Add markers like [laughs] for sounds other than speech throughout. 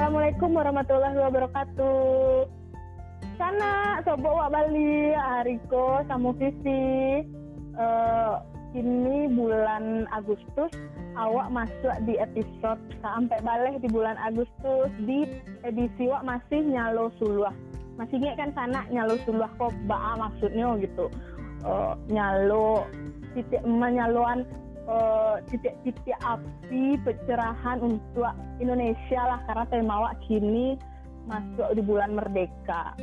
Assalamualaikum warahmatullahi wabarakatuh. Sana sobo wak Bali, Hariko, Samu Visi. Uh, ini bulan Agustus, awak masuk di episode sampai balik di bulan Agustus di edisi wak masih nyalo suluah. Masih ingat kan sana nyalo suluah kok baa maksudnya gitu. Uh, nyalo titik uh, titik-titik api pencerahan untuk Indonesia lah karena tema wak kini masuk di bulan merdeka.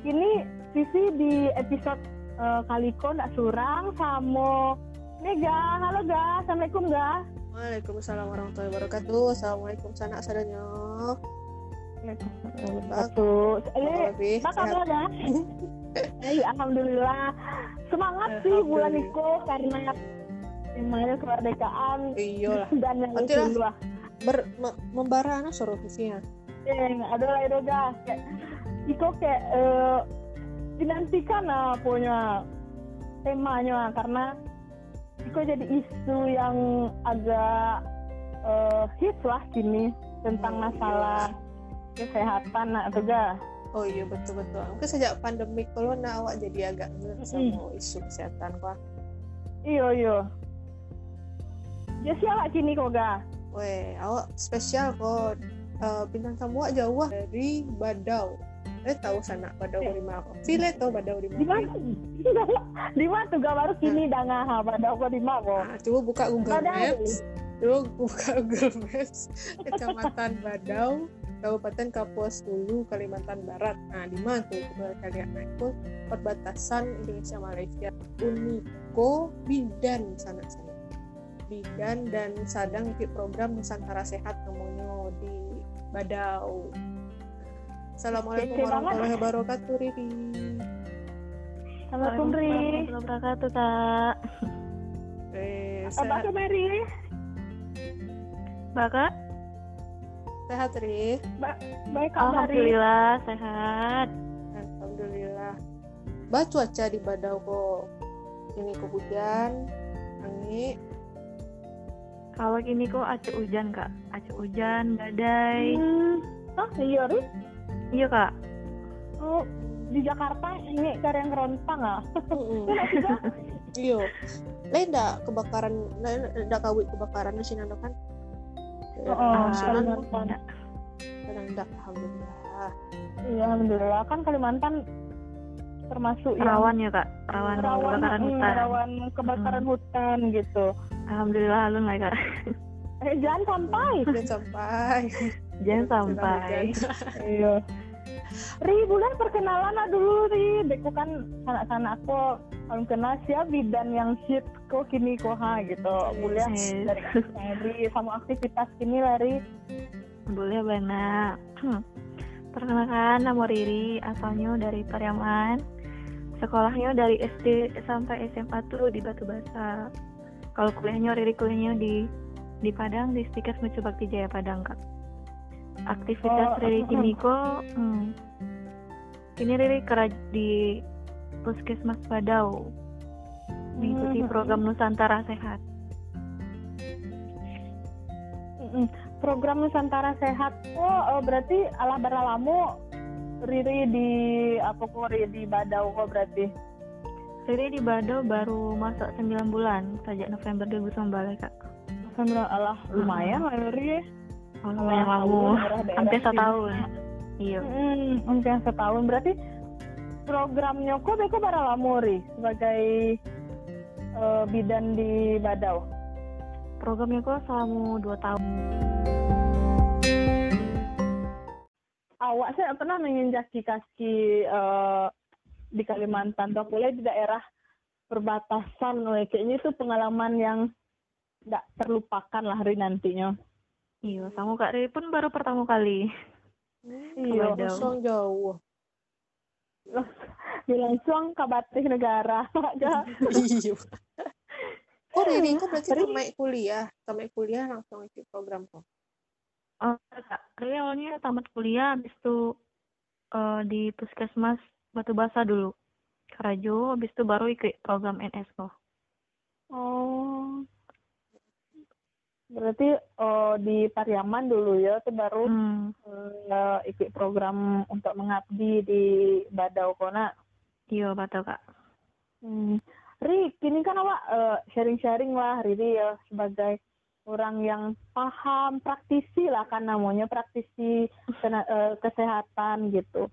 Ini sisi di episode uh, kaliko ndak surang sama Mega. Halo ga, assalamualaikum ga. Waalaikumsalam warahmatullahi wabarakatuh. Assalamualaikum sanak sadanya. Satu. Eh, apa kabar ga? [laughs] Eh, alhamdulillah. Semangat sih bulan itu karena temanya kemerdekaan. Iya lah. [laughs] Dan yang itu lah. Ber, me, membara anak suruh visinya. Eh, ada lah itu ga. Kayak, Iko kayak eh, dinantikan lah punya temanya karena Iko jadi isu yang agak eh, hits lah kini tentang Oh, masalah kesehatan nah itu ga. Oh iya betul betul. Mungkin sejak pandemi corona awak jadi agak ngeh sama isu kesehatan kok. Iyo iyo. Ya siapa kini kok ga? Weh, awak spesial kok. Eh, bintang tamu awak jauh dari Badau. Eh tahu sana Badau Eh. lima apa? Vile tuh Badau lima. Di mana? [laughs] Di mana tuh ga baru kini pada aku di mana kok? Nah, coba buka Google Badau. Maps. Coba buka [laughs] Google Maps. Kecamatan Badau, Kabupaten Kapuas Hulu, Kalimantan Barat. Nah, di mana tuh kalian itu perbatasan Indonesia Malaysia. Uniko Bidan sana sana. Bidan dan sadang ikut program Nusantara Sehat namanya di Badau. Assalamualaikum warahmatullahi wabarakatuh, Riri. Assalamualaikum. Warahmatullahi wabarakatuh kak Eh, Apa tuh Mary? Bapak sehat, Ri. Baik Kak. Alhamdulillah sehat Alhamdulillah. Bah cuaca di Badau kok ini kok hujan, angin. Kalau gini kok acuk hujan kak Acuk hujan, badai Hmm. Oh iya Ri. Hmm. Iya kak Oh, di Jakarta ini karya yang kerontang ah. Iya. Lain ndak kebakaran, lain ndak kawit kebakaran di sini kan? Oh, Ah, Kalimantan. Kalimantan. Kadang ndak, alhamdulillah. Iya, alhamdulillah kan Kalimantan termasuk yang Rawan ya kak Rawan, rawan, kebakaran mm, hutan rawan kebakaran hutan gitu. Alhamdulillah alun lah kak [laughs] Eh, jangan sampai. Jangan sampai. [laughs] Jangan sampai [laughs] iya. Ri, bulan perkenalan lah dulu Ri. Beku kan sanak-sanak aku kalau kenal siapa bidan yang shit kok kini kok ha gitu. Boleh Yes. dari Ri sama aktivitas kini lah Ri. Boleh banget [clears throat] Perkenalkan nama Riri Asalnya dari Pariaman Sekolahnya dari SD sampai SMA tuh di Batu Basa Kalau kuliahnya Riri kuliahnya di di Padang di Stikers Mercu Bakti Jaya Padang kak Aktivitas Oh, Riri kini kok hmm, Kini Riri kerja di Puskesmas Padau Mengikuti Hmm, program Nusantara Sehat Mm-mm. Program Nusantara Sehat. Oh, oh, berarti alah baralamu Riri di apa kok Riri di Badau kok berarti. Riri di Badau baru masuk 9 bulan Sejak November 2019 kak Alhamdulillah alah lumayan lah. Oh, Kalau lumayan lama. Hampir setahun. Iya. Hmm, mungkin setahun berarti programnya kok beko baralamu Ri sebagai eh, bidan di Badau. Programnya kok selama 2 tahun. Awak saya pernah menginjaki kaki eh, di Kalimantan, tak boleh di daerah perbatasan, kayaknya itu pengalaman yang tidak terlupakan lah hari nantinya. Iya, sama Kak Riri pun baru pertama kali. Iya, Badau. Kosong jauh. bilang suang kabatih negara. [laughs] Aja. Iya. Oh, Riri, kok berarti tamat kuliah, tamat kuliah langsung ikut program kok. Oh, Kak Riri awalnya tamat kuliah, habis itu eh, di Puskesmas Batu Basa dulu. Karajo, habis itu baru ikut program NS kok. Oh. Berarti oh, di Pariaman dulu ya, itu baru Hmm. eh, ikut program untuk mengabdi di Badau Kona. Iya, betul kak. Hmm. Ri, kini kan awak eh, sharing-sharing lah, Riri ya sebagai orang yang paham, praktisi lah kan namanya, praktisi kena- eh, kesehatan gitu.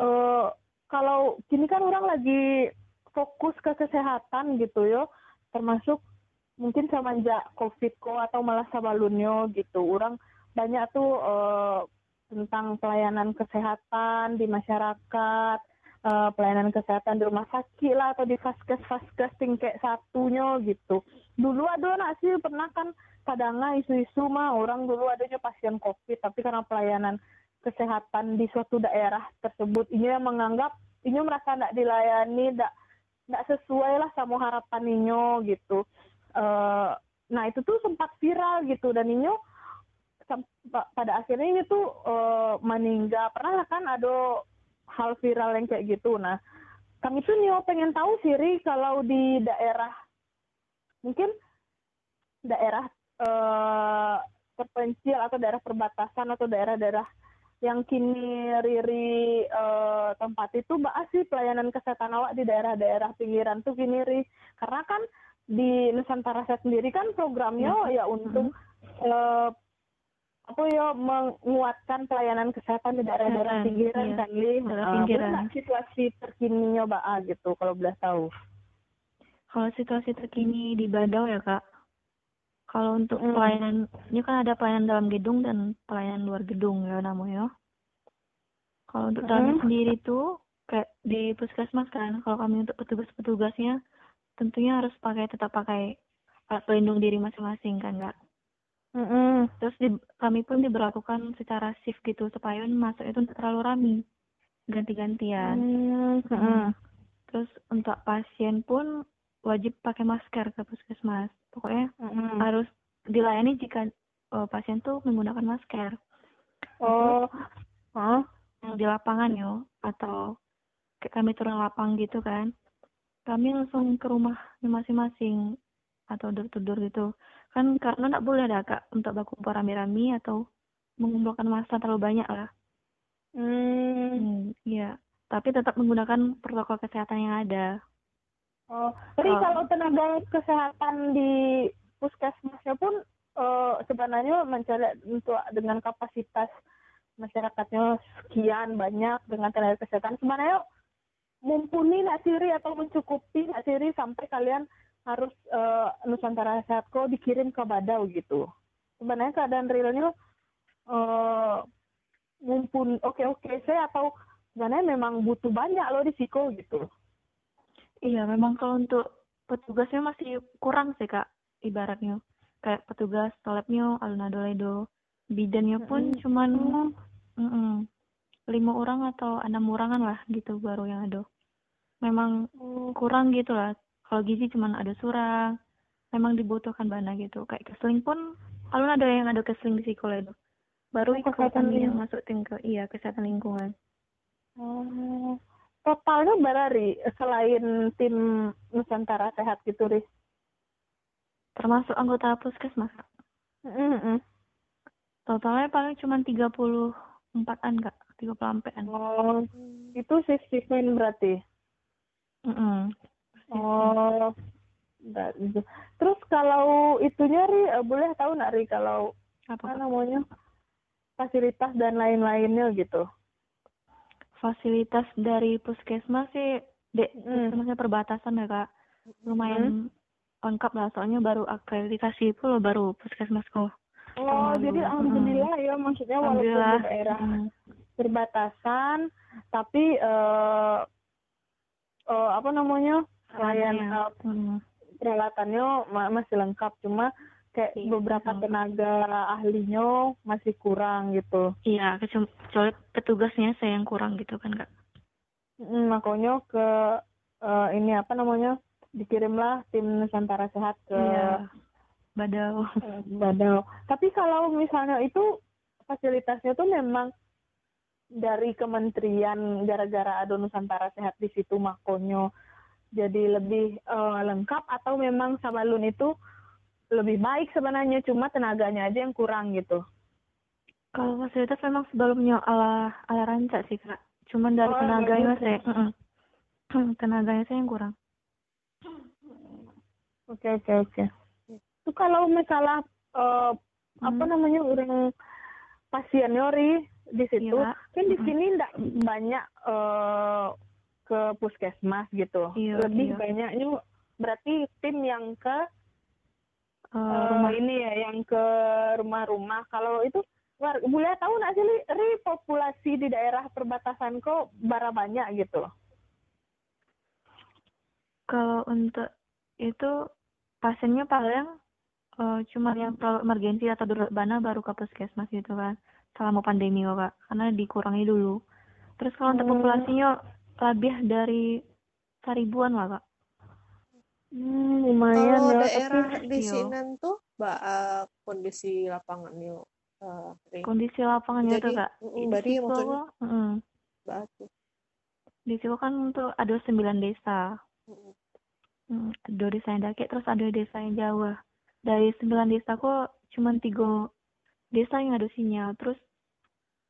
Eh, kalau kini kan orang lagi fokus ke kesehatan gitu yo, termasuk mungkin semenjak COVID ko atau malah sabalunyo gitu. Orang banyak tuh eh, tentang pelayanan kesehatan di masyarakat, eh, pelayanan kesehatan di rumah sakit lah atau di vaskes vaskes tingkat satunya gitu. Dulu ada nak sih pernah kan kadangnya isu-isu mah orang dulu adanya pasien COVID tapi karena pelayanan kesehatan di suatu daerah tersebut ini yang menganggap ini merasa tidak dilayani, tidak tidak sesuai lah sama harapan Inyo gitu. Eh, nah itu tuh sempat viral gitu dan Inyo pada akhirnya ini tuh eh, meninggal. Pernah lah kan ada hal viral yang kayak gitu. Nah kami tuh Nio pengen tahu Siri kalau di daerah mungkin daerah eh, terpencil atau daerah perbatasan atau daerah-daerah yang kini Riri eh, tempat itu mbak sih pelayanan kesehatan awak di daerah-daerah pinggiran tuh gini Ri. Karena kan di Nusantara saya sendiri kan programnya ya untuk eh, apa ya menguatkan pelayanan kesehatan di daerah-daerah Kesehatan, pinggiran iya. kan Li? Daerah Ah, pinggiran. nggak situasi terkininya mbak A gitu kalau boleh tahu. Kalau situasi terkini di Badau ya kak, kalau untuk Mm. pelayanan, ini kan ada pelayanan dalam gedung dan pelayanan luar gedung ya namanya. Kalau untuk dalamnya Mm. sendiri tuh, kayak di puskesmas kan, kalau kami untuk petugas-petugasnya, tentunya harus pakai tetap pakai alat pelindung diri masing-masing kan kak. Mm-mm. Terus di, kami pun diberlakukan secara shift gitu supaya masuk itu tidak terlalu rame, ganti-gantian. Hmm, mm-mm. Terus untuk pasien pun wajib pakai masker ke puskesmas. Pokoknya Mm-mm. harus dilayani jika eh, pasien tuh menggunakan masker oh yang di lapangan yo atau kami turun lapang gitu kan. Kami langsung ke rumahnya masing-masing atau door to door gitu. Kan karena nggak boleh ada kak untuk berkumpul rame-rame atau mengumpulkan massa terlalu banyak lah. Hmm. Hmm, iya. Tapi tetap menggunakan protokol kesehatan yang ada. Oh, jadi Oh. kalau tenaga kesehatan di puskesmasnya pun eh, sebenarnya mencari untuk dengan kapasitas masyarakatnya sekian banyak dengan tenaga kesehatan sebenarnya mumpuni nak siri atau mencukupi nak siri sampai kalian harus eh, Nusantara Sehat kok dikirim ke Badau gitu. Sebenarnya keadaan realnya eh mumpun oke oke saya atau sebenarnya memang butuh banyak loh di Siko gitu. Iya, memang kalau untuk petugasnya masih kurang sih kak, ibaratnya. Kayak petugas tolepnya, alunado ledo, bidannya pun Mm-mm. cuman Hmm. mm-mm, lima orang atau enam orangan lah gitu baru yang ada. Memang Hmm. kurang gitu lah. Kalau gizi cuman ada surang, memang dibutuhkan banyak gitu. Kayak keseling pun, alun ada yang ada keseling di psikoledo. Baru Oh, kesehatan yang masuk tim ke iya kesehatan lingkungan. Oh, totalnya berari selain tim Nusantara Sehat gitu, Riz? Termasuk anggota puskesmas. Kak. Mm-mm. Totalnya paling cuma 34-an kak, 34-an. Oh, itu shift-shiftin berarti. Mm-mm. Oh, enggak gitu. Terus kalau itunya Ri, eh, boleh tahu nggak Ri kalau Apa namanya fasilitas dan lain-lainnya gitu? Fasilitas dari puskesmas sih, dek, Mm. puskesmasnya perbatasan ya kak. Lumayan lengkap lah, soalnya baru akreditasi pula baru puskesmas kok. Oh, jadi alhamdulillah ya maksudnya walaupun Alhamdulillah. di daerah Mm. perbatasan tapi eh eh, apa namanya pelayan Sarana ya. eh, Mm. peralatannya ma- masih lengkap cuma kayak Iya, beberapa betul. tenaga ahlinya masih kurang gitu Iya, kecuali petugasnya saya yang kurang gitu kan kak. Mm, makanya ke eh, ini apa namanya dikirimlah tim Nusantara Sehat ke Iya, badau. [laughs] eh, Badau. Tapi kalau misalnya itu fasilitasnya tuh memang dari kementerian gara-gara ada Nusantara Sehat di situ makonyo jadi lebih eh, lengkap atau memang Sabalun itu lebih baik sebenarnya cuma tenaganya aja yang kurang gitu Kalau fasilitas memang sebelumnya ala ala rancak sih kak. Cuman dari Oh, tenaganya gitu. saya, mm-mm. [clears throat] tenaganya saya yang kurang. oke oke oke itu kalau masalah eh, apa Hmm. namanya orang pasien Yori di situ Iya, kan di sini enggak banyak eh, ke puskesmas gitu Iya, lebih iya. banyaknya berarti tim yang ke Eh, rumah ini ya yang ke rumah-rumah. Kalau itu boleh tahu nggak sih Ri, populasi di daerah perbatasan kok bara banyak gitu kalau untuk itu pasiennya paling eh, cuma yang perlu emergensi atau darurat bana baru ke puskesmas gitu kan selama pandemi kok kak. Karena dikurangi dulu. Terus kalau untuk Hmm. populasinya lebih dari seribuan lah kak hmm, lumayan Kalau ya daerah tapi di sini tuh mbak eh, kondisi lapangan yuk eh, kondisi lapangannya Jadi, tuh kak di maksudnya mm, di situ kan untuk ada sembilan desa Mm, Hmm, ada desa yang Daki, terus ada desa yang Jawa. Dari sembilan desa kok cuma tiga desa yang ada sinyal. Terus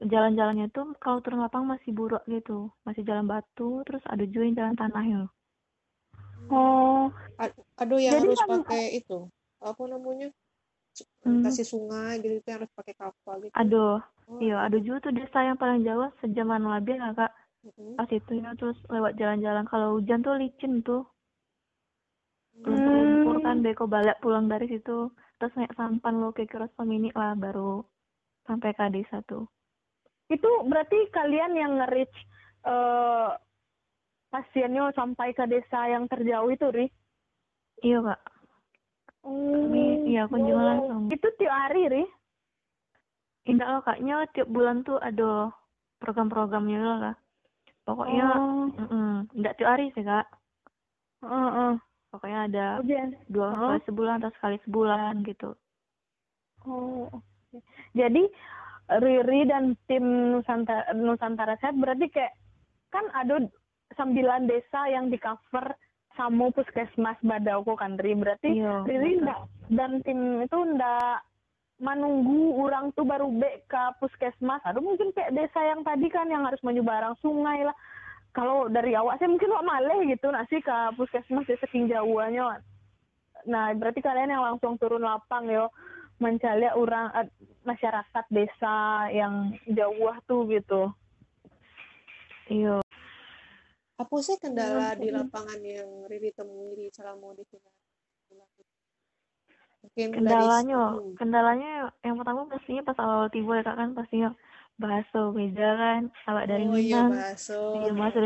jalan-jalannya tuh kalau turun lapang masih buruk gitu. Masih jalan batu, terus ada juga yang jalan tanahnya. Oh Aduh yang Jadi harus kan- pakai itu apa namanya Hmm. kasih sungai gitu itu yang harus pakai kapal gitu. Aduh, Oh, iya ada juga tuh desa yang paling jauh sejaman lebih lah kak. mm-mm. Pas itu ya, terus lewat jalan-jalan. Kalau hujan tuh licin tuh. Hmm. Lumpur-lumpur kan beko balik pulang dari situ. Terus naik sampan lo ke keras peminik lah baru sampai ke desa tuh. itu berarti kalian yang nge-reach eh, pasiennya sampai ke desa yang terjauh itu ri Iya kak. Kami, iya kunjungan langsung. itu tiap hari ri Indah loh kaknya tiap bulan tuh ada program-programnya lah kak. Pokoknya, oh mm enggak tiap hari sih kak. Heeh. Pokoknya ada Ujian. dua Oh. kali sebulan atau sekali sebulan gitu. Oh, oke. Jadi Riri dan tim Nusantara, Nusantara Sehat berarti kayak kan ada sembilan desa yang di cover sama puskesmas Badauko kan Ri. Berarti Iya. Riri ndak dan tim itu ndak menunggu orang tuh baru be ke puskesmas. Aduh mungkin kayak desa yang tadi kan yang harus menyeberang sungai lah. Kalau dari awak saya mungkin wak maleh gitu nasi ke puskesmas di saking jauhnya. Nah, berarti kalian yang langsung turun lapang yo mencari orang eh, masyarakat desa yang jauh tuh gitu. Iya. Apa sih kendala di Mm-mm. lapangan yang Riri temui di selama di sini? Mungkin dari Kendalanya, Hmm. kendalanya yang pertama pastinya pas awal tiba ya kak kan pastinya bahasa beda kan. Awak dari oh iya Minang. baso. Iya, bahasa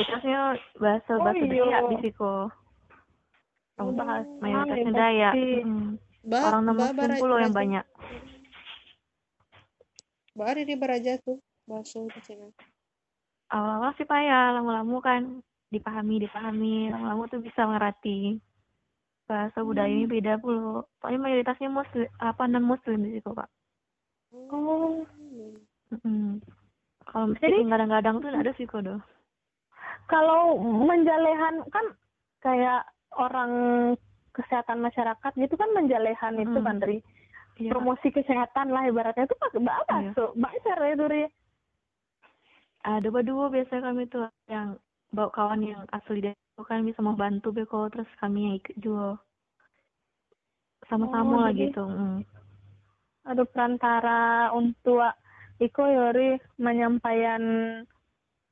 Oh, bahasa iya. Dayak di situ. Kamu bahas Mayoritasnya yang Dayak. pasti. Mm. Mbak, Orang nomor bara- 10 yang bara- banyak. Mbak Riri beraja tuh baso di sini. Awal-awal sih payah, lama-lama kan dipahami, dipahami, lama-lama tuh bisa ngerti. Bahasa budayanya beda pula. Soalnya mayoritasnya muslim, apa non muslim di situ kak. Oh, Mm-mm. Kalau yang kadang-kadang tuh ada sih kok kalau menjalehan kan kayak orang kesehatan masyarakat gitu kan menjalehan itu Mm. kan Ri. Iya, promosi kesehatan lah ibaratnya itu pakai apa Iya. so baca itu Ri. ada berdua biasanya kami tuh yang bawa kawan yang asli dari itu kan bisa membantu beko. Terus kami yang ikut juga. Sama-sama Oh, lah jadi- gitu mm. ada perantara untuk Iko Yori menyampaikan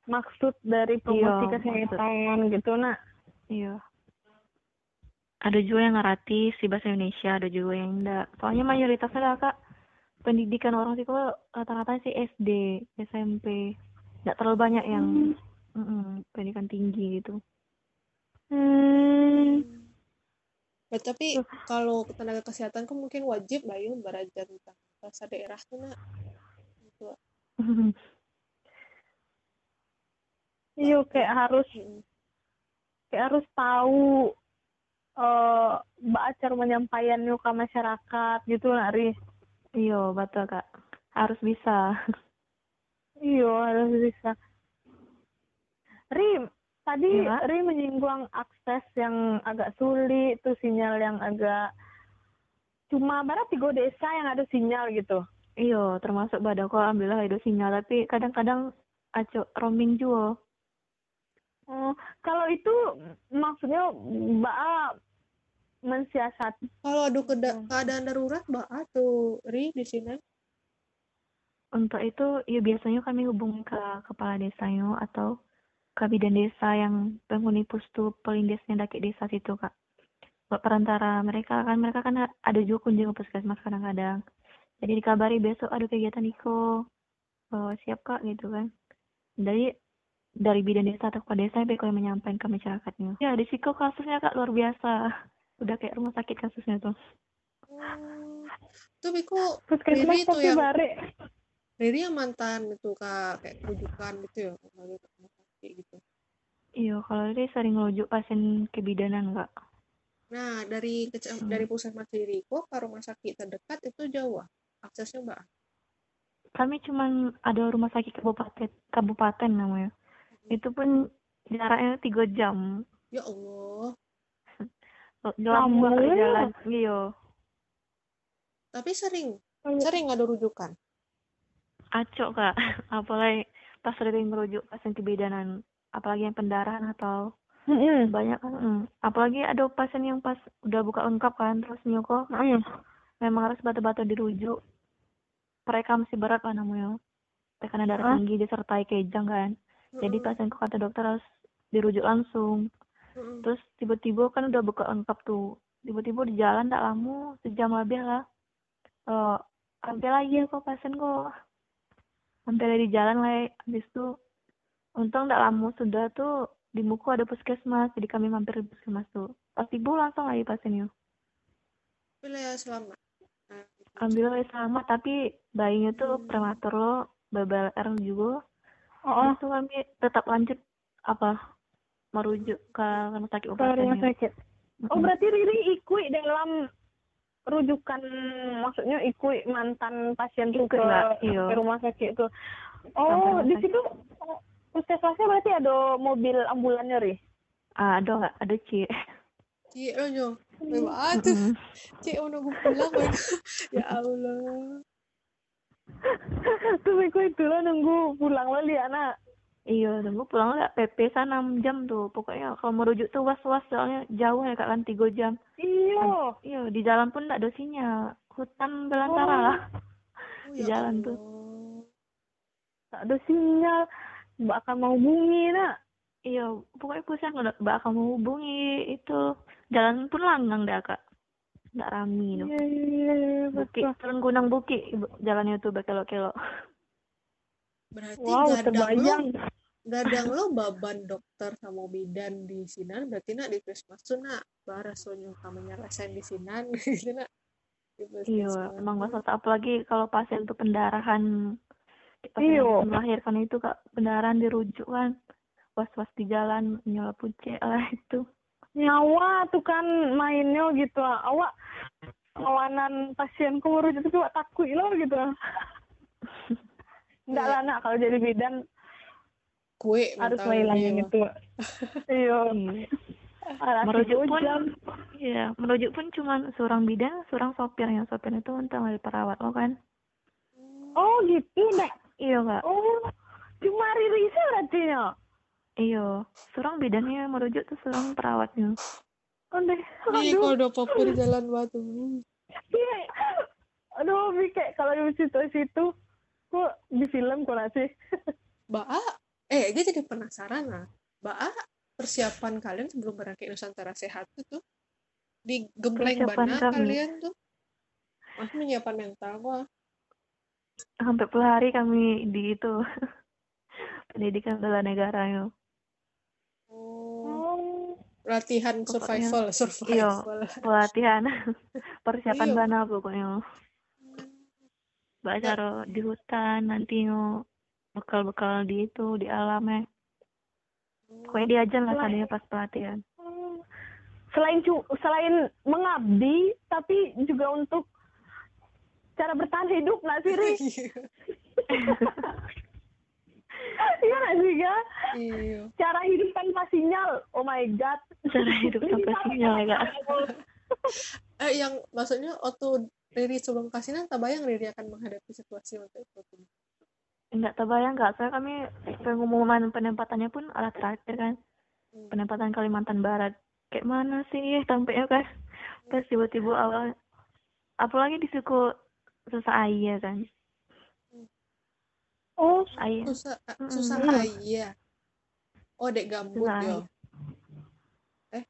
maksud dari promosi Iya, kesehatan gitu nah iya. Ada juga yang ngerti si bahasa Indonesia ada juga yang enggak. Soalnya mayoritasnya lah kak. Pendidikan orang sih kok rata-rata sih SD SMP enggak terlalu banyak yang mm-mm, pendidikan tinggi gitu hmm, Bah, tapi kalau tenaga kesehatan kan mungkin wajib bayu belajar tentang bahasa daerah tuh nak. Gitu. [laughs] iya kayak harus Mm-mm. kayak harus tahu eh cara menyampaikannya ke masyarakat gitu lah Ri. iya betul kak harus bisa [laughs] Iya, harus bisa. Ri, tadi Iya. Ri menyinggung akses yang agak sulit, tuh sinyal yang agak cuma barat tiga desa yang ada sinyal gitu. Iyo, termasuk Badako alhamdulillah ada sinyal tapi kadang-kadang aco roaming juga. Oh, kalau itu maksudnya Mbak mensiasat Kalau ada Hmm. keadaan darurat, Mbak tuh ri di sini. Untuk itu ya biasanya kami hubungi ke kepala desanya atau ke bidan desa yang penghuni pustu pelindesnya daki desa situ kak. Buat perantara mereka kan mereka kan ada juga kunjung ke puskesmas kadang-kadang. Jadi dikabari besok ada kegiatan Iko. Oh, siap kak gitu kan. Dari dari bidan desa atau kepala desa Beko yang menyampaikan ke masyarakatnya. Ya di Siko kasusnya kak luar biasa. [laughs] Udah kayak rumah sakit kasusnya tuh. Tuh Biko, puskesmas itu tapi yang- bare. Riri yang mantan itu kak kayak rujukan gitu ya, sakit gitu. Iya, kalau dia sering ngerujuk pasien kebidanan kak. Nah, dari kecam- Hmm. dari pusat Riri kok ke rumah sakit terdekat itu jauh ah, aksesnya Mbak. kami cuman ada rumah sakit kabupaten kabupaten namanya itu pun jaraknya tiga jam Ya Allah. [laughs] lama ya. jalan iya Tapi sering Oh, sering ada rujukan. acok kak [laughs] apalagi pas sering merujuk pasien kebidanan apalagi yang pendarahan atau Mm-mm. banyak kan mm. apalagi ada pasien yang pas udah buka lengkap kan terus nyoko Mm. memang harus batu-batu dirujuk mereka masih berat lah namanya tekanan darah Ah. tinggi disertai kejang kan jadi Mm-mm. pasienku kata dokter harus dirujuk langsung terus tiba-tiba kan udah buka lengkap tuh tiba-tiba di jalan tak lama sejam lebih lah oh hampir lagi kok pasien kok hampir di jalan lah habis itu untung tak lama sudah tuh di Muku ada puskesmas. Jadi kami mampir di puskesmas tuh. Pas ibu langsung lagi pasiennya Bila ya selamat. Alhamdulillah ya selamat. Tapi bayinya tuh Hmm. prematur loh. BBLR juga. Oh, itu kami tetap lanjut apa merujuk ke rumah sakit rumah sakit. Oh, berarti Riri ikut dalam rujukan maksudnya ikut mantan pasien ke, Mbak. Iya. ke rumah sakit tuh. Sampai Oh, di situ oh, puskesmasnya berarti ada mobil ambulannya, Ri. Ah, ada nggak? Ada Ci. Cik lo nyo. Cik mau nunggu pulang. [laughs] Ya Allah. [laughs] tuh Beko itu lah nunggu pulang lah lihat anak. Iya, tunggu pulang nggak PP sana 6 jam tuh. Pokoknya kalau merujuk tuh was-was soalnya jauh ya kak kan 3 jam. Iya. Iya, di jalan pun nggak ada sinyal. Hutan belantara Oh. lah. Oh, Di jalan tuh. Tak ada sinyal. Mbak akan mau hubungi nak. Iya, pokoknya pusing nggak bakal mau hubungi itu. Jalan pun langgang dah kak. Nggak rame tuh. Iya, iya, iya, iya, Bukit, turun gunung bukit jalannya tuh berkelok-kelok. [laughs] Berarti Wow, gadang lo, terbayang. gadang lo baban dokter sama bidan di sinan. Berarti nak di puskesmas tuh nak baras lo kamu nyelesain di sinan. [laughs] Gitu nak. Iya, emang tuh. masalah apalagi kalau pasien tuh pendarahan. Pas Iya. yang melahirkan itu kak. Pendarahan dirujuk kan. Was-was di jalan nyala pucet lah [laughs] itu. Nyawa tuh kan mainnya gitu. Awak kawanan pasienku baru itu awak takut loh gitu [laughs] enggak lah nak. Kalau jadi bidan kue harus dia, itu. iya [laughs] Iya. Merujuk pun iya merujuk pun cuma seorang bidan seorang sopirnya sopir itu untung lagi perawat lo kan? Oh gitu nak? Iya kak. Oh cuma Riri sih berarti ya iya. Seorang bidannya merujuk tuh seorang perawatnya. Oh deh Nih aduh. kalau udah di jalan batu. iya. aduh Bi, kayak kalau di situ-situ kok di film kok sih [laughs] Mbak A, eh gue jadi penasaran lah. Mbak A, persiapan kalian sebelum berangkat Nusantara Sehat itu tuh digembleng Persiapan mana kami. kalian tuh? Masih menyiapkan mental wah. hampir per hari kami di itu [laughs] pendidikan bela negara ya Oh, oh latihan Pokoknya- survival, survival. [laughs] pelatihan persiapan Iya. bana pokoknya Baca di hutan nanti yo bekal-bekal di itu di alam ya pokoknya diajar lah tadinya pas pelatihan Hmm. selain cu- selain mengabdi tapi juga untuk cara bertahan hidup nggak sih Ri? [laughs] [laughs] iya nggak sih Iya. cara hidup tanpa sinyal oh my god cara hidup tanpa [laughs] sinyal ya kak eh yang maksudnya waktu Riri sebelum kasinan tak bayang Riri akan menghadapi situasi waktu itu Enggak terbayang nggak, soalnya kami pengumuman penempatannya pun alat terakhir kan. Hmm. Penempatan Kalimantan Barat. Kayak mana sih tampaknya kan. Terus tiba-tiba awal, apalagi di suku susah ayah kan. Oh, Ayah. susah susah iya oh dek gambut Susah yo eh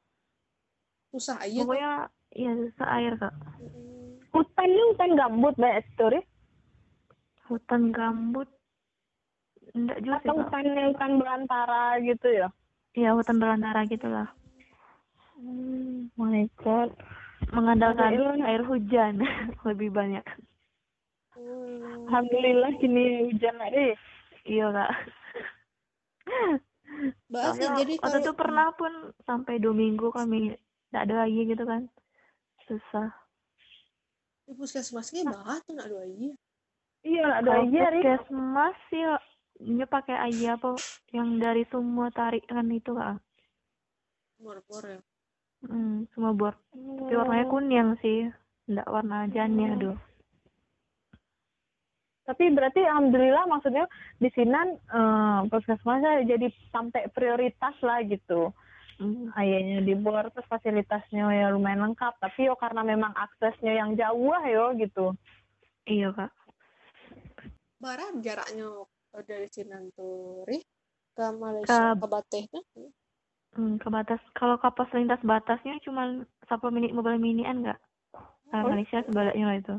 susah iya tuh Pokoknya ya susah air kak. Mm, hutannya hutan gambut banyak story. Hutan gambut. Enggak juga Atau hutannya hutan belantara gitu ya? Iya hutan belantara gitu lah. Hmm, my god. Mengandalkan Alhamdulillah. air hujan [laughs] lebih banyak. mm. Alhamdulillah kini hujan lagi. Iya kak. Bahas Soalnya jadi waktu itu kalau pernah pun sampai dua minggu kami tidak ada lagi gitu kan. Susah. Di puskesmasnya bahas tuh nak dua iya Iya, ada Kalau aja Ri. puskesmas sih dia pakai ayah apa yang dari semua tarik kan itu kak. mor-mor ya Hmm, semua bor. Tapi warnanya kuning sih. Enggak warna jani aduh. Tapi berarti alhamdulillah maksudnya di sini eh, puskesmasnya jadi sampai prioritas lah gitu. Hmm. Ayahnya di bor terus fasilitasnya ya lumayan lengkap. Tapi yo karena memang aksesnya yang jauh lah yo gitu. Iya kak. Barang jaraknya dari Sinan tuh Ri ke Malaysia Ke- ke Bateh tuh Hmm, ke batas. Kalau kapas lintas batasnya cuma 10 menit mobil minian nggak? Oh. Malaysia sebaliknya lah itu.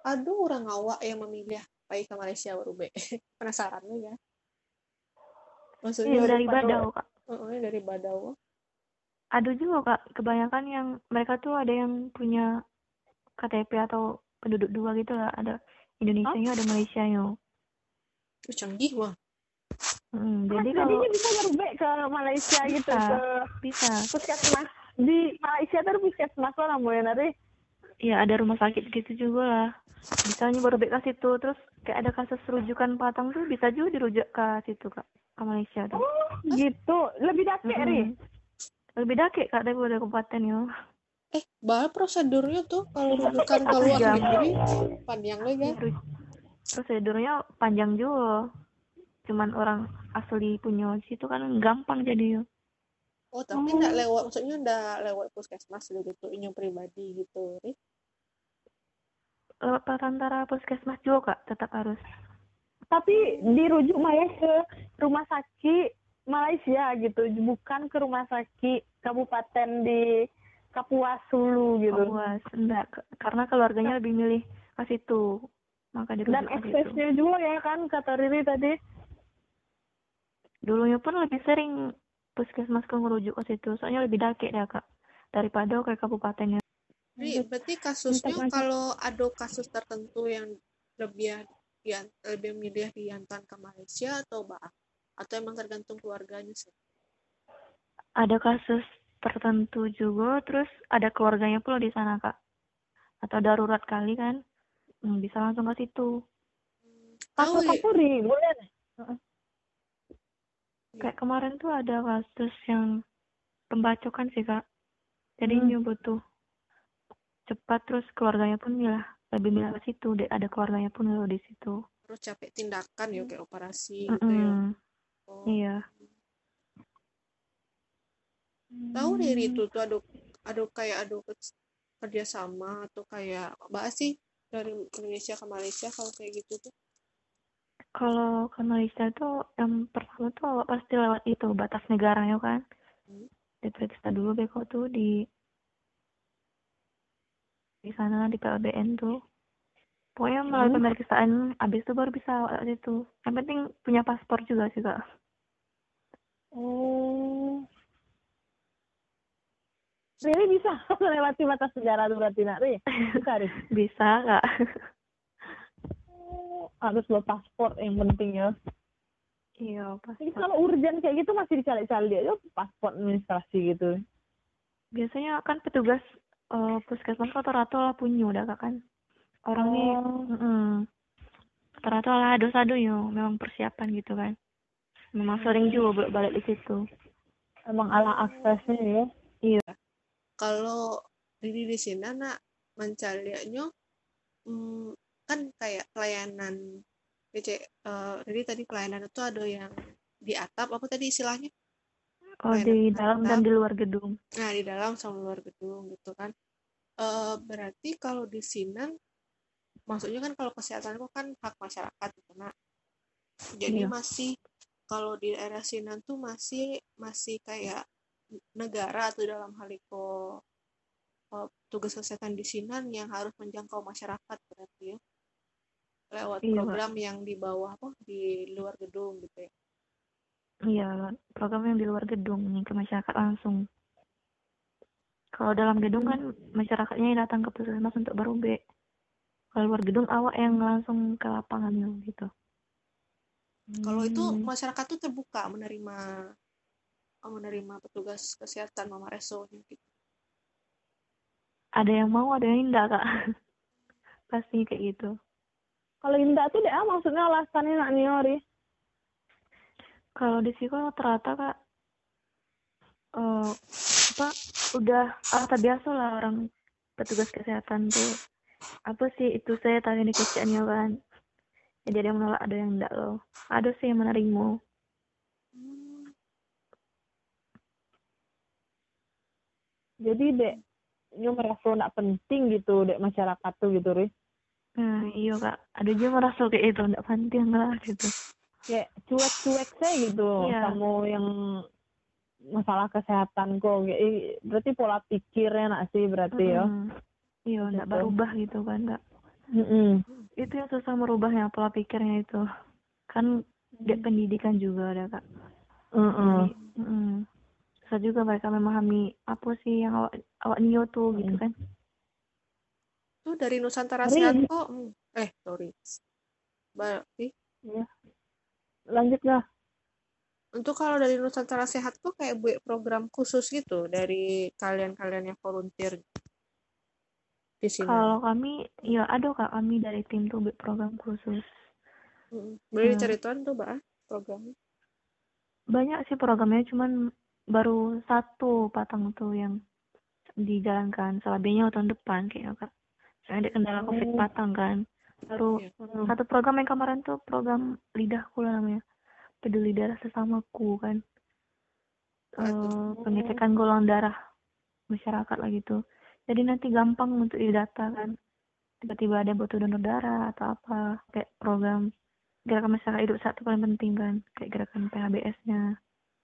aduh orang awak yang memilih pergi ke Malaysia baru be [laughs] penasaran ya maksudnya Iya dari Badau kak. Oh, oh, dari Badau Ada juga kak. Kebanyakan yang mereka tuh ada yang punya KTP atau penduduk dua gitu lah. Ada Indonesia ada Malaysia Tuh, canggih wah Hmm, jadi kalau bisa berbek ke Malaysia gitu Bisa. ke bisa, puskesmas di Malaysia tuh puskesmas lah namanya nanti ya ada rumah sakit gitu juga lah. Misalnya baru ke situ, terus kayak ada kasus rujukan patang tuh bisa juga dirujuk ke situ kak, ke Malaysia tuh. oh gitu lebih dake Ri Mm-mm. Lebih dake kak daripada kabupaten ya. eh bah prosedurnya tuh kalau rujukan ke luar Jam. negeri panjang lagi Ru- Prosedurnya panjang juga. Cuman orang asli punya situ kan gampang jadi ya. oh tapi nggak lewat maksudnya nggak lewat puskesmas gitu yang pribadi gitu Ri Lewat perantara puskesmas juga kak, tetap harus. tapi dirujuk malah ke rumah sakit Malaysia gitu bukan ke rumah sakit kabupaten di Kapuas Hulu gitu Puas, enggak. Karena keluarganya lebih milih ke situ. Maka dirujuk dan aksesnya juga ya kan kata Riri tadi Dulunya pun lebih sering puskesmas ke ngerujuk ke situ. Soalnya lebih dake ya kak. Daripada ke kabupatennya. Ri, berarti kasusnya Mantap, kalau ada kasus tertentu yang lebih yang lebih milih diantar ke Malaysia atau bah atau emang tergantung keluarganya sih Ada kasus tertentu juga, terus ada keluarganya pula di sana kak. Atau darurat kali kan, hmm, bisa langsung ke situ. tahu kasus apa Ri boleh nih? Kayak kemarin tuh ada kasus yang pembacokan sih kak. Jadi Hmm. butuh cepat terus keluarganya pun milah lebih milah ke situ. Ada keluarganya pun loh di situ. terus capek tindakan ya kayak operasi gitu ya oh. Iya. tahu Riri itu tuh ada ada kayak ada ke- kerjasama atau kayak bahas sih dari Indonesia ke Malaysia kalau kayak gitu tuh Kalau ke Malaysia tuh yang pertama tuh pasti lewat itu batas negaranya kan. Hmm. Diperiksa dulu beko tuh di di sana di PLBN tuh. Pokoknya melalui pemeriksaan, habis itu baru bisa awak lewat situ. Yang penting punya paspor juga sih kak. Oh. Riri bisa [laughs] melewati batas negara tuh berarti nak Ri. Bisa Ri. [laughs] Bisa kak. Oh, harus bawa paspor yang penting ya. iya Jadi paspor. kalau urgent kayak gitu masih dicari-cari aja paspor administrasi gitu. Biasanya kan petugas eh, puskesmas rata-rata lah punya udah kak kan. Orangnya Oh. Mm-mm. Rata-rata lah ado-ado ya, memang persiapan gitu kan. Memang sering juga bolak-balik di situ. Emang ala aksesnya ya. kalau Riri di sini nak mencarinya hmm, kan kayak pelayanan DC uh, Riri tadi pelayanan itu ada yang di atap apa tadi istilahnya Oh, di dalam dan di luar gedung. Nah, di dalam sama luar gedung gitu kan. Uh, berarti kalau di Sinan maksudnya kan kalau kesehatan itu kan hak masyarakat gitu nah. Jadi iya. masih kalau di daerah Sinan tuh masih masih kayak negara atau dalam hal itu uh, tugas kesehatan di Sinan yang harus menjangkau masyarakat berarti ya lewat iya, program Pak. yang di bawah apa di luar gedung gitu ya Iya, program yang di luar gedung nih ke masyarakat langsung. Kalau dalam gedung kan masyarakatnya yang datang ke puskesmas untuk B. Kalau luar gedung awak yang langsung ke lapangan gitu. Kalau itu hmm. masyarakat tuh terbuka menerima menerima petugas kesehatan Mama Reso gitu. Ada yang mau, ada yang enggak, Kak. [laughs] Pasti kayak gitu. Kalau enggak tuh dia maksudnya alasannya nak niori kalau di psikolog ternyata kak uh, apa udah ah biasa lah orang petugas kesehatan tuh. Apa sih itu saya tanya di kerjaannya kan. Jadi ada yang menolak ada yang enggak loh. Ada sih yang menerima jadi dek nyo merasa nak penting gitu dek masyarakat tuh gitu ri nah iya kak. Ada juga merasa kayak itu enggak penting lah gitu kayak cuek-cuek saya gitu yeah. kamu yang masalah kesehatan kok berarti pola pikirnya nak sih berarti mm -hmm. ya iya nggak gitu. berubah gitu kan nggak mm -hmm. itu yang susah merubahnya pola pikirnya itu kan dia pendidikan juga ada kak mm -hmm. mm -hmm. susah juga mereka memahami apa sih yang awak awak nio tuh gitu kan tuh dari Nusantara Sehat kok eh sorry berarti iya lanjut lah untuk kalau dari Nusantara Sehat tuh kayak buat program khusus gitu dari kalian-kalian yang volunteer di sini. Kalau kami ya ada kak kami dari tim tuh buat program khusus. Hmm. Boleh diceritain tuh mbak programnya? Banyak sih programnya cuman baru satu patang tuh yang dijalankan selebihnya tahun depan kayak kak. Soalnya ada kendala covid oh. patang kan baru hmm. satu program yang kemarin tuh program lidahku lah namanya peduli darah sesamaku kan uh, pengecekan golongan darah masyarakat lah gitu jadi nanti gampang untuk didata kan tiba-tiba ada butuh donor darah atau apa kayak program gerakan masyarakat hidup satu paling penting kan kayak gerakan PHBS-nya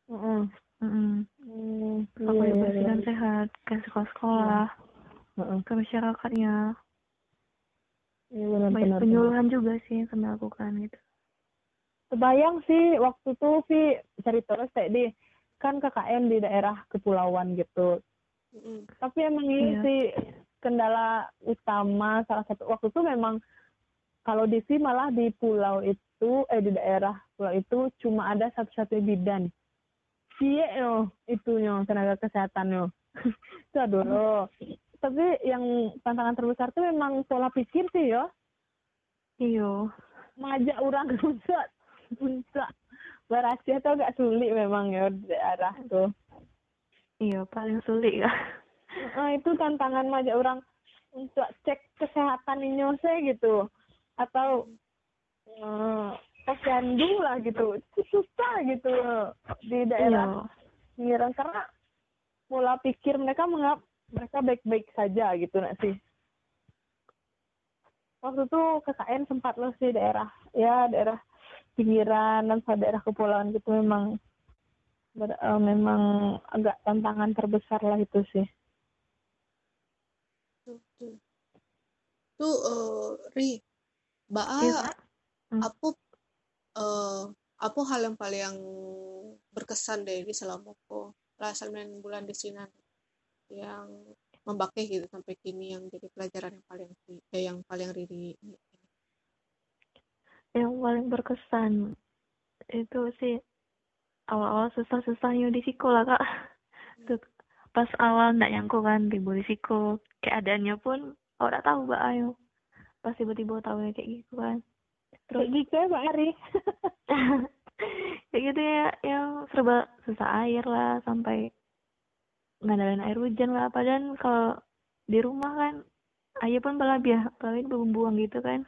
mm -hmm. Mm -hmm. Mm, iya, bersih dan iya. sehat ke sekolah-sekolah mm -hmm. ke masyarakatnya Iya benar benar. Penyuluhan juga sih yang kami lakukan gitu. Kebayang sih waktu itu sih cerita saya di kan KKN di daerah kepulauan gitu. Mm. Tapi emang ini iya. sih kendala utama salah satu waktu itu memang kalau di sini malah di pulau itu eh di daerah pulau itu cuma ada satu-satunya bidan. Cie yo itunya tenaga kesehatan yo. [laughs] itu dulu tapi yang tantangan terbesar tuh memang pola pikir sih ya iyo ngajak orang [laughs] bisa bisa berasia tuh agak sulit memang ya daerah tuh iya paling sulit ya. Nah itu tantangan ngajak orang untuk cek kesehatan saya gitu. Atau uh, posyandu lah gitu. Itu susah gitu di daerah iya. karena pola pikir mereka mengap mereka baik-baik saja gitu nak sih. Waktu itu KKN sempat loh sih daerah ya daerah pinggiran dan daerah kepulauan gitu memang ber, uh, memang agak tantangan terbesar lah itu sih. Tuh uh, ri mbak ya, hmm. apa uh, apa hal yang paling berkesan deh di selama kok lah bulan di sini yang membakeh gitu sampai kini yang jadi pelajaran yang paling eh, yang paling riri yang paling berkesan itu sih awal-awal susah-susahnya di sekolah kak. Hmm. pas awal nggak nyangkut kan di siko keadaannya pun oh nggak tahu mbak Ayo pas tiba-tiba tahu ya kayak gitu kan. Terus kayak gitu ya mbak Ari. [laughs] Kayak gitu ya yang serba susah air lah sampai ngandalin air hujan lah. Apa dan kalau di rumah kan ayah pun bala biah paling buang gitu kan.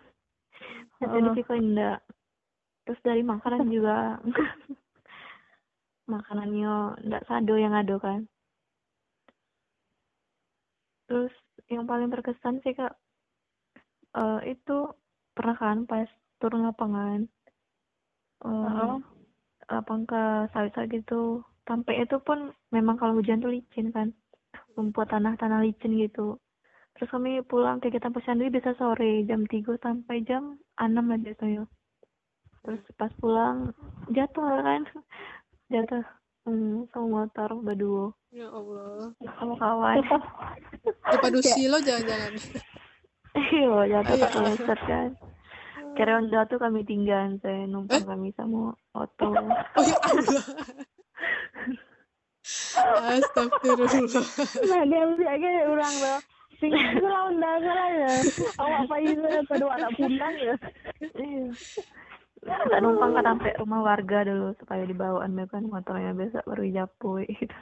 Tapi di Viko enggak terus dari makanan juga. [laughs] Makanannya enggak sado yang ada kan. Terus yang paling berkesan sih kak eh, itu pernah kan pas turun lapangan eh, lapang ke sawit-sawit gitu sampai itu pun memang kalau hujan tuh licin kan. Rumput tanah-tanah licin gitu. Terus kami pulang kegiatan posyandu bisa sore jam 3 sampai jam 6 lah biasanya. Terus pas pulang jatuh kan. [laughs] Jatuh hmm, sama motor berdua ya Allah. Sama kawan. [laughs] Lupa dusi lo jangan-jangan [laughs] iya jatuh Iya. ke keleset kan. Kira Honda tuh kami tinggal saya numpang kami sama Oto oh ya Allah Astagfirullah. Nah dia orang loh sing ya. Awak apa itu pada anak pulang ya. Iya. Nggak numpang kan sampai rumah warga dulu supaya dibawaan mereka kan motornya besok baru dijapui. Gitu.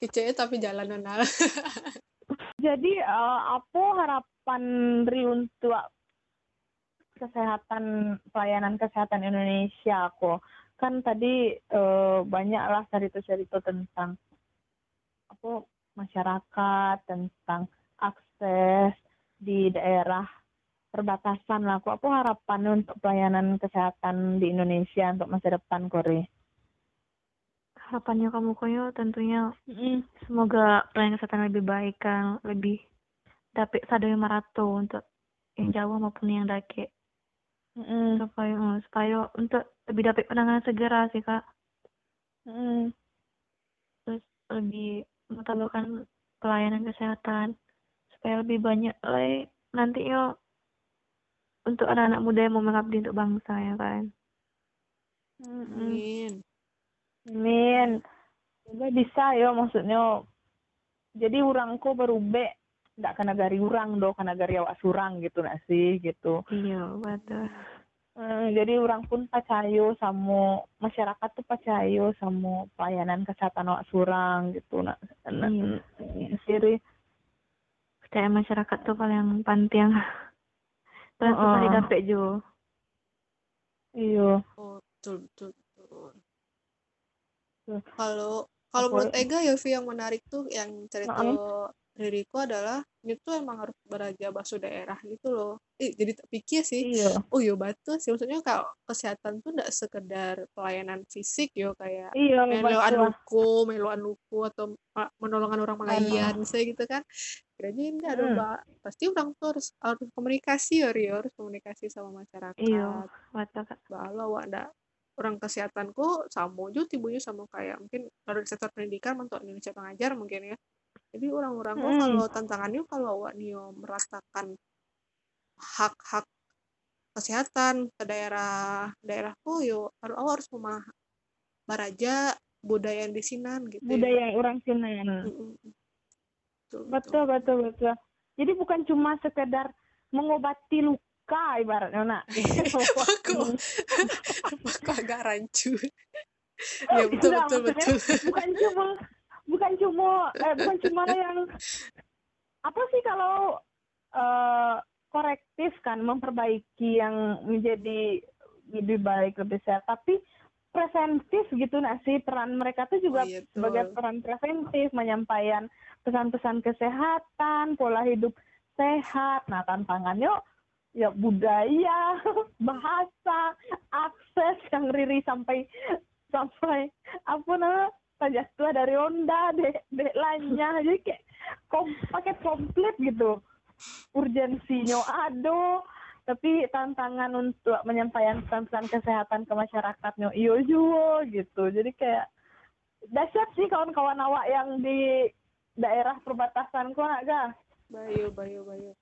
kece tapi jalanan. Lah jadi eh, apa harapan Ri untuk kesehatan pelayanan kesehatan Indonesia aku kan tadi eh, banyak lah cerita-cerita tentang apa masyarakat tentang akses di daerah perbatasan lah. Aku apa harapan untuk pelayanan kesehatan di Indonesia untuk masa depan Kori? Harapannya kamu koyo tentunya semoga pelayanan kesehatan lebih baik kan lebih dapat sadaya marato untuk yang jauh maupun yang dake Mm-mm. supaya eh, supaya untuk lebih dapat penanganan segera sih kak Mm-mm. terus lebih mengutamakan pelayanan kesehatan supaya lebih banyak lagi nanti yo untuk anak-anak muda yang mau mengabdi untuk bangsa ya kan Mm-mm. amin Amin. Bisa ya maksudnya. Jadi urangku berubah ndak ke negari urang do ke negari awak surang gitu nak sih gitu. iya betul Eh, jadi orang pun percaya sama masyarakat tuh percaya sama pelayanan kesehatan awak surang gitu nak. nak Iya. siri. percaya masyarakat tuh paling penting paling susah Heeh. didapat jo Iya. oh betul betul betul Tuh. kalau kalau menurut Ega ya Vi yang menarik tuh yang cerita. Ririku adalah ini tuh emang harus beraja bakso daerah gitu loh. Eh, jadi tak pikir sih. Iya. oh iya batu sih. Maksudnya kalau kesehatan tuh nggak sekedar pelayanan fisik yo kayak Iya, meloan betul. luku meloan luku atau uh, menolongan orang melayan saya gitu kan. Kiranya ini ada Hmm. mbak pasti orang tuh harus harus komunikasi ya Rio. Harus komunikasi sama masyarakat. Iya betul kalau ada orang kesehatanku sama juga tibunya sama kayak mungkin dari sektor pendidikan untuk Indonesia pengajar mungkin ya jadi orang-orang kok Mm. kalau tantangannya kalau awak nio meratakan hak-hak kesehatan ke daerah daerahku yo harus awak harus memah baraja budaya yang di sinan gitu ya. Budaya yang orang Sinan. Mm-mm. Betul, Betul, betul, betul. Jadi bukan cuma sekedar mengobati luka ibaratnya nak. [laughs] Aku [laughs] aku agak rancu. ya betul betul betul. bukan cuma bukan cuma eh, bukan cuma [laughs] yang apa sih kalau eh, korektif kan memperbaiki yang menjadi lebih baik lebih sehat tapi preventif gitu nak sih peran mereka tuh juga Oh, iya, betul. sebagai peran preventif menyampaikan pesan-pesan kesehatan pola hidup sehat nah tantangannya ya budaya [laughs] bahasa akses yang riri sampai sampai apa namanya pajak tua dari Honda dek dek lainnya. Jadi kayak kom, paket komplit gitu. Urgensinya ada tapi tantangan untuk menyampaikan pesan-pesan kesehatan ke masyarakatnya iyo juga gitu. Jadi kayak dahsyat sih kawan-kawan awak yang di daerah perbatasan kok agak Bayu, bayu, bayu.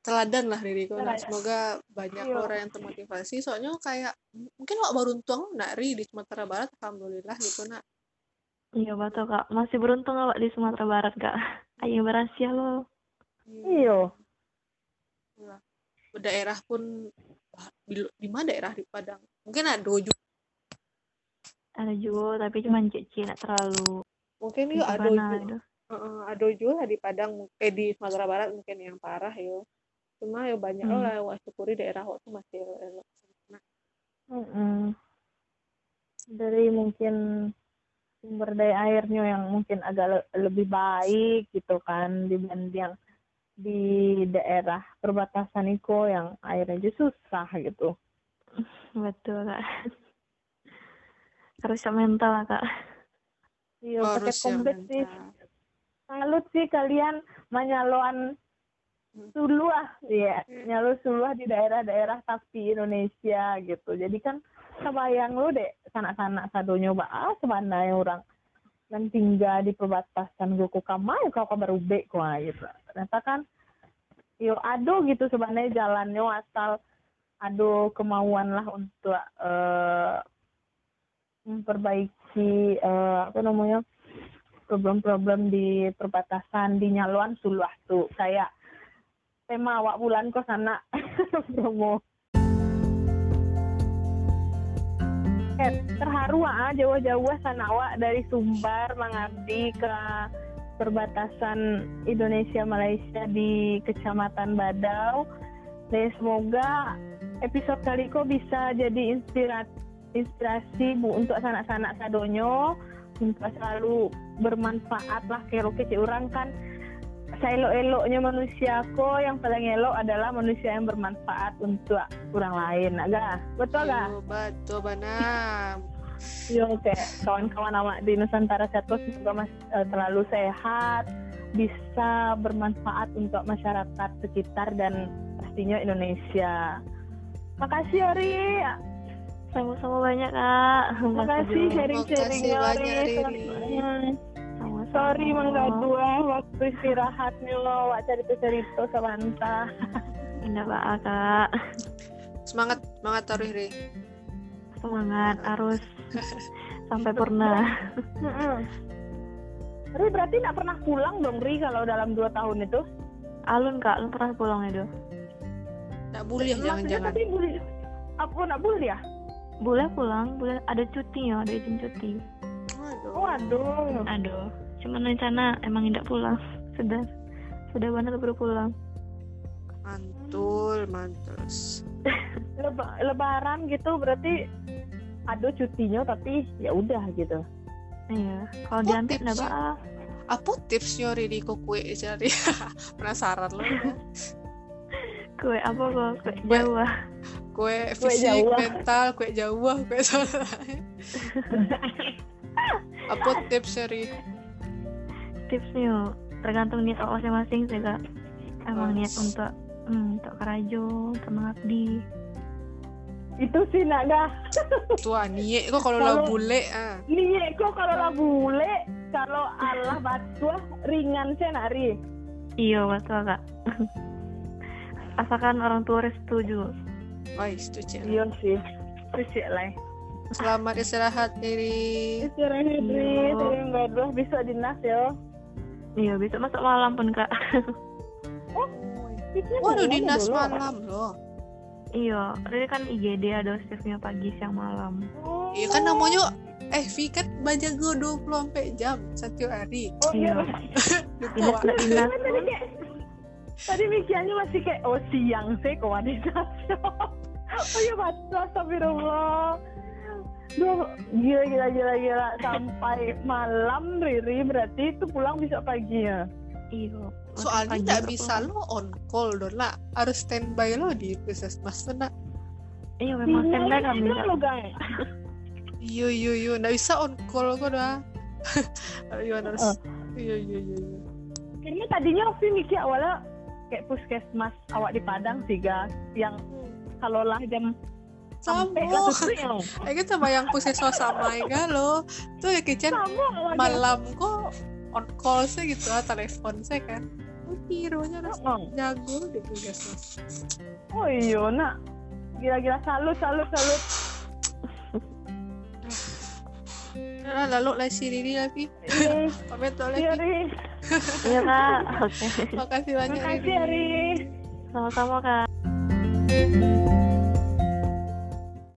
Teladan lah diriku. Nah, semoga banyak Iya. orang yang termotivasi. Soalnya kayak mungkin wak beruntung nak ri di Sumatera Barat, alhamdulillah gitu nak. iya betul kak masih beruntung awak di Sumatera Barat kak [laughs] ayo berhasil lo iyo Daerah pun di, di mana daerah di Padang? Mungkin ada juga. ada juga tapi cuma cici nak terlalu Mungkin yuk ada juga. gitu ada juga di Padang eh di Sumatera Barat mungkin yang parah yo cuma ya banyak Hmm. lah wah syukuri daerah kok tuh masih elok nah, Mm-mm. Dari mungkin sumber daya airnya yang mungkin agak le- lebih baik gitu kan dibanding yang di daerah perbatasan Iko yang airnya aja susah gitu. Betul kak. Harus mental lah, kak. Iya, pakai yang kombes sih. Salut sih kalian menyaloan suluah, ya, nyalo suluah di daerah-daerah tapi Indonesia gitu. Jadi kan kebayang lu deh, sanak-sanak sadonyo ah semana yang orang dan tinggal di perbatasan Goku Kamai kau kabar ube kok gitu. Ternyata kan yo ado gitu sebenarnya jalannya asal ado kemauan lah untuk eh, memperbaiki eh, apa namanya problem-problem di perbatasan di nyaluan suluah tuh kayak tema awak bulan kok sana [laughs] promo. Terharu ah jauh-jauh sana awak dari Sumbar mengabdi ke perbatasan Indonesia Malaysia di Kecamatan Badau. Dan semoga episode kali kok bisa jadi inspirasi inspirasi bu untuk sanak-sanak sadonyo untuk selalu bermanfaat lah kayak kecil orang kan seelok-eloknya manusia kok yang paling elok adalah manusia yang bermanfaat untuk orang lain agak betul gak? Betul banam Yo kayak kawan-kawan awak di Nusantara satu semoga mas eh, selalu sehat bisa bermanfaat untuk masyarakat sekitar dan pastinya Indonesia makasih Ori Sama-sama banyak, kak. makasih juga. sharing-sharingnya Makasih banyak, Ori. Sama-sama. Sorry mengganggu ah, waktu istirahatnya lo, wak cerita-cerita samanta. [laughs] Indah banget, kak. semangat semangat taruh Ri Semangat, harus [laughs] sampai purna. Ri berarti nggak pernah pulang dong Ri kalau dalam dua tahun itu? Alun, kak. Alun pernah pulang itu? tak boleh jangan-jangan tapi boleh apa nggak boleh ya? Boleh pulang, boleh ada cuti ya, ada izin cuti. Waduh. Waduh. Aduh, cuman rencana emang tidak pulang. Sudah, sudah benar baru pulang. mantul mantul [laughs] Leba- lebaran gitu berarti ada cutinya tapi ya udah gitu. Iya, kalau enggak ya? apa apa tipsnya Ri di kok kue cari [laughs] penasaran lo ya. Kue apa kok? Kue Kue- Jawa. kue Kue fisik Jawa. mental kue Jawa kue [laughs] soalnya apa tipsnya Ri Tipsnya tergantung niat awak masing-masing sih kak. Emang Oh. niat untuk hmm, untuk kerajo, untuk mengabdi. Itu sih nak dah. tua niye kok kalau lah bule ah Nih kok kalau lah bule, kalau Allah batuah ringan sih nak Ri. Iya betul kak. Asalkan orang tua setuju. Wah, setuju. Iya sih. Ya lah. Selamat istirahat Riri. Istirahat Ri, Iya. sering gaduh bisa dinas ya. Iya besok masuk malam pun kak. Waduh dinas malam loh. iya, ini kan IGD ada shiftnya pagi siang malam. Oh. Iya kan namanya eh Vi kan bajago 24 jam satu hari. Oh iya. Dinas [laughs] Lupa. dinas Tadi tadi mikirnya masih kayak oh siang sih kok ada [laughs] Oh iya batu astagfirullah. Duh, gila gila gila gila sampai malam Riri berarti itu pulang bisa pagi ya. Iya. Soalnya nggak bisa lo on call dong lah. Harus standby lo di puskesmas tuh nak. Iya memang standby kami Iya Kak. lo guys. Iyo iyo iyo nggak bisa on call kok dah. Ayo harus. Iyo iyo iyo. iyo. Kayaknya tadinya aku mikir awalnya kayak puskesmas awak di Padang sih yang kalau lah jam sampai [laughs] Sama. lah tutup ya. Eh kita bayang puskesmas sama ya lo. Tuh ya awak malam kok on call sih gitu lah telepon saya kan. Oh, Pironya harus Oh, jago di puskesmas. oh iya nak. Gila-gila salut salut salut. Nah, lalu lah si Riri lagi. [laughs] Pamit iya, lagi. Ri. [laughs] Iya kak. Oke. Makasih banyak Makasih ya, Ri. Sama-sama kak.